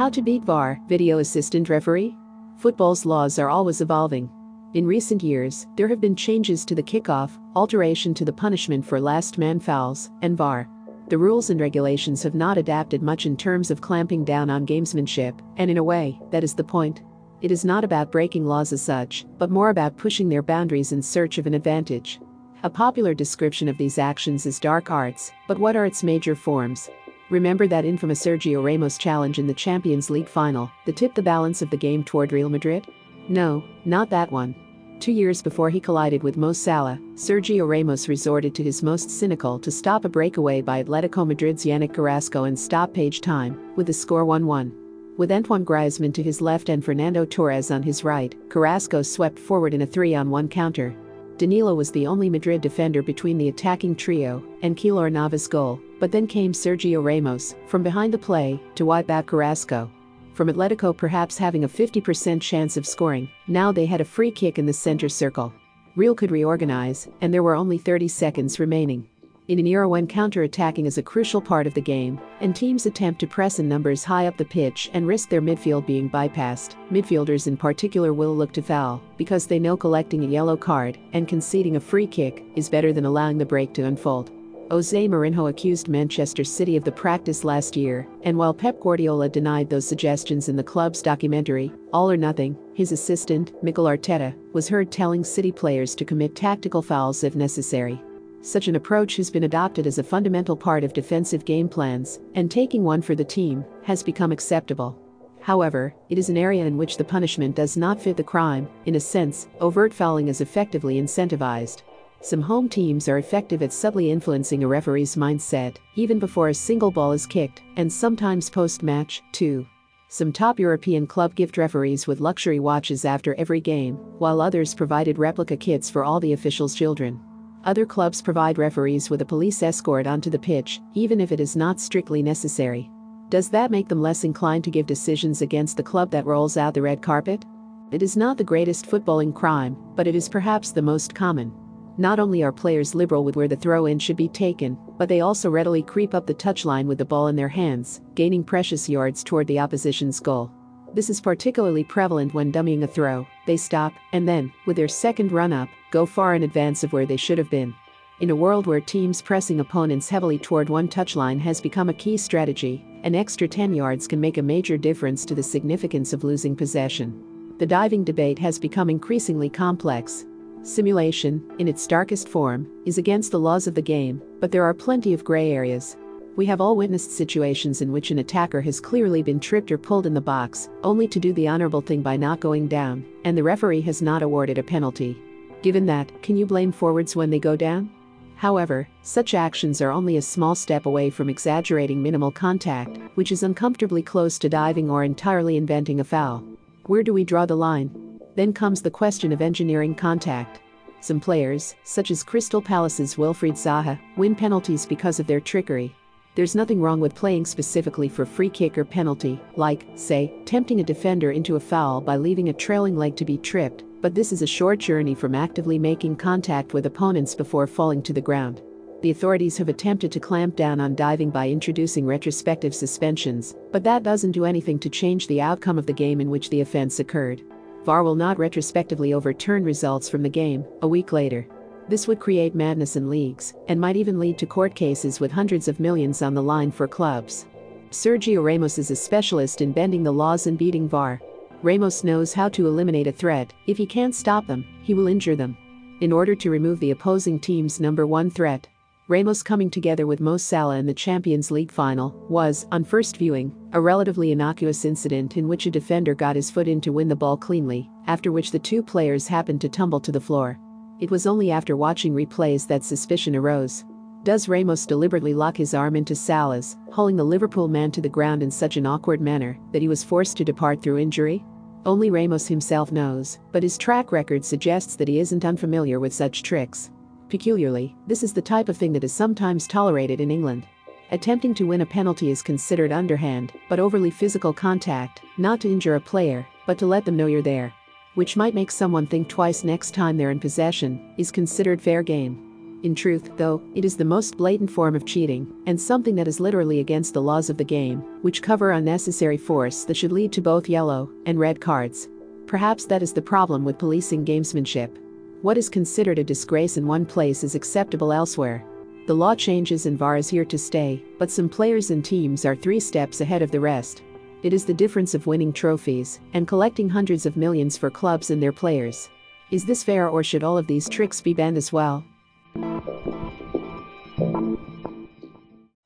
How to beat VAR, video assistant referee? Football's laws are always evolving. In recent years, there have been changes to the kickoff, alteration to the punishment for last man fouls, and VAR. The rules and regulations have not adapted much in terms of clamping down on gamesmanship, and in a way, that is the point. It is not about breaking laws as such, but more about pushing their boundaries in search of an advantage. A popular description of these actions is dark arts, but what are its major forms? Remember that infamous Sergio Ramos challenge in the Champions League final that tipped the balance of the game toward Real Madrid? No, not that one. Two years before he collided with Mo Salah, Sergio Ramos resorted to his most cynical to stop a breakaway by Atletico Madrid's Yannick Carrasco in stoppage time, with the score 1 1. With Antoine Griezmann to his left and Fernando Torres on his right, Carrasco swept forward in a 3 on 1 counter. Danilo was the only Madrid defender between the attacking trio and Keylor Navas' goal, but then came Sergio Ramos from behind the play to wipe out Carrasco. From Atletico perhaps having a 50% chance of scoring, now they had a free kick in the center circle. Real could reorganize, and there were only 30 seconds remaining. In an era when counter-attacking is a crucial part of the game, and teams attempt to press in numbers high up the pitch and risk their midfield being bypassed, midfielders in particular will look to foul, because they know collecting a yellow card and conceding a free kick is better than allowing the break to unfold. Jose Mourinho accused Manchester City of the practice last year, and while Pep Guardiola denied those suggestions in the club's documentary, All or Nothing, his assistant, Mikel Arteta, was heard telling City players to commit tactical fouls if necessary. Such an approach has been adopted as a fundamental part of defensive game plans, and taking one for the team has become acceptable. However, it is an area in which the punishment does not fit the crime, in a sense, overt fouling is effectively incentivized. Some home teams are effective at subtly influencing a referee's mindset, even before a single ball is kicked, and sometimes post match, too. Some top European club gift referees with luxury watches after every game, while others provided replica kits for all the officials' children. Other clubs provide referees with a police escort onto the pitch, even if it is not strictly necessary. Does that make them less inclined to give decisions against the club that rolls out the red carpet? It is not the greatest footballing crime, but it is perhaps the most common. Not only are players liberal with where the throw in should be taken, but they also readily creep up the touchline with the ball in their hands, gaining precious yards toward the opposition's goal. This is particularly prevalent when dummying a throw, they stop, and then, with their second run up, go far in advance of where they should have been. In a world where teams pressing opponents heavily toward one touchline has become a key strategy, an extra 10 yards can make a major difference to the significance of losing possession. The diving debate has become increasingly complex. Simulation, in its darkest form, is against the laws of the game, but there are plenty of gray areas. We have all witnessed situations in which an attacker has clearly been tripped or pulled in the box, only to do the honorable thing by not going down, and the referee has not awarded a penalty. Given that, can you blame forwards when they go down? However, such actions are only a small step away from exaggerating minimal contact, which is uncomfortably close to diving or entirely inventing a foul. Where do we draw the line? Then comes the question of engineering contact. Some players, such as Crystal Palace's Wilfried Zaha, win penalties because of their trickery, there's nothing wrong with playing specifically for free kick or penalty, like, say, tempting a defender into a foul by leaving a trailing leg to be tripped, but this is a short journey from actively making contact with opponents before falling to the ground. The authorities have attempted to clamp down on diving by introducing retrospective suspensions, but that doesn't do anything to change the outcome of the game in which the offense occurred. VAR will not retrospectively overturn results from the game a week later. This would create madness in leagues, and might even lead to court cases with hundreds of millions on the line for clubs. Sergio Ramos is a specialist in bending the laws and beating VAR. Ramos knows how to eliminate a threat, if he can't stop them, he will injure them. In order to remove the opposing team's number one threat, Ramos coming together with Mo Salah in the Champions League final was, on first viewing, a relatively innocuous incident in which a defender got his foot in to win the ball cleanly, after which the two players happened to tumble to the floor. It was only after watching replays that suspicion arose. Does Ramos deliberately lock his arm into Salah's, hauling the Liverpool man to the ground in such an awkward manner that he was forced to depart through injury? Only Ramos himself knows, but his track record suggests that he isn't unfamiliar with such tricks. Peculiarly, this is the type of thing that is sometimes tolerated in England. Attempting to win a penalty is considered underhand, but overly physical contact, not to injure a player, but to let them know you're there which might make someone think twice next time they're in possession, is considered fair game. In truth, though, it is the most blatant form of cheating, and something that is literally against the laws of the game, which cover unnecessary force that should lead to both yellow and red cards. Perhaps that is the problem with policing gamesmanship. What is considered a disgrace in one place is acceptable elsewhere. The law changes and VAR is here to stay, but some players and teams are three steps ahead of the rest. It is the difference of winning trophies and collecting hundreds of millions for clubs and their players. Is this fair or should all of these tricks be banned as well?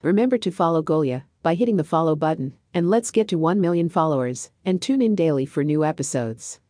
Remember to follow Golia by hitting the follow button, and let's get to 1 million followers, and tune in daily for new episodes.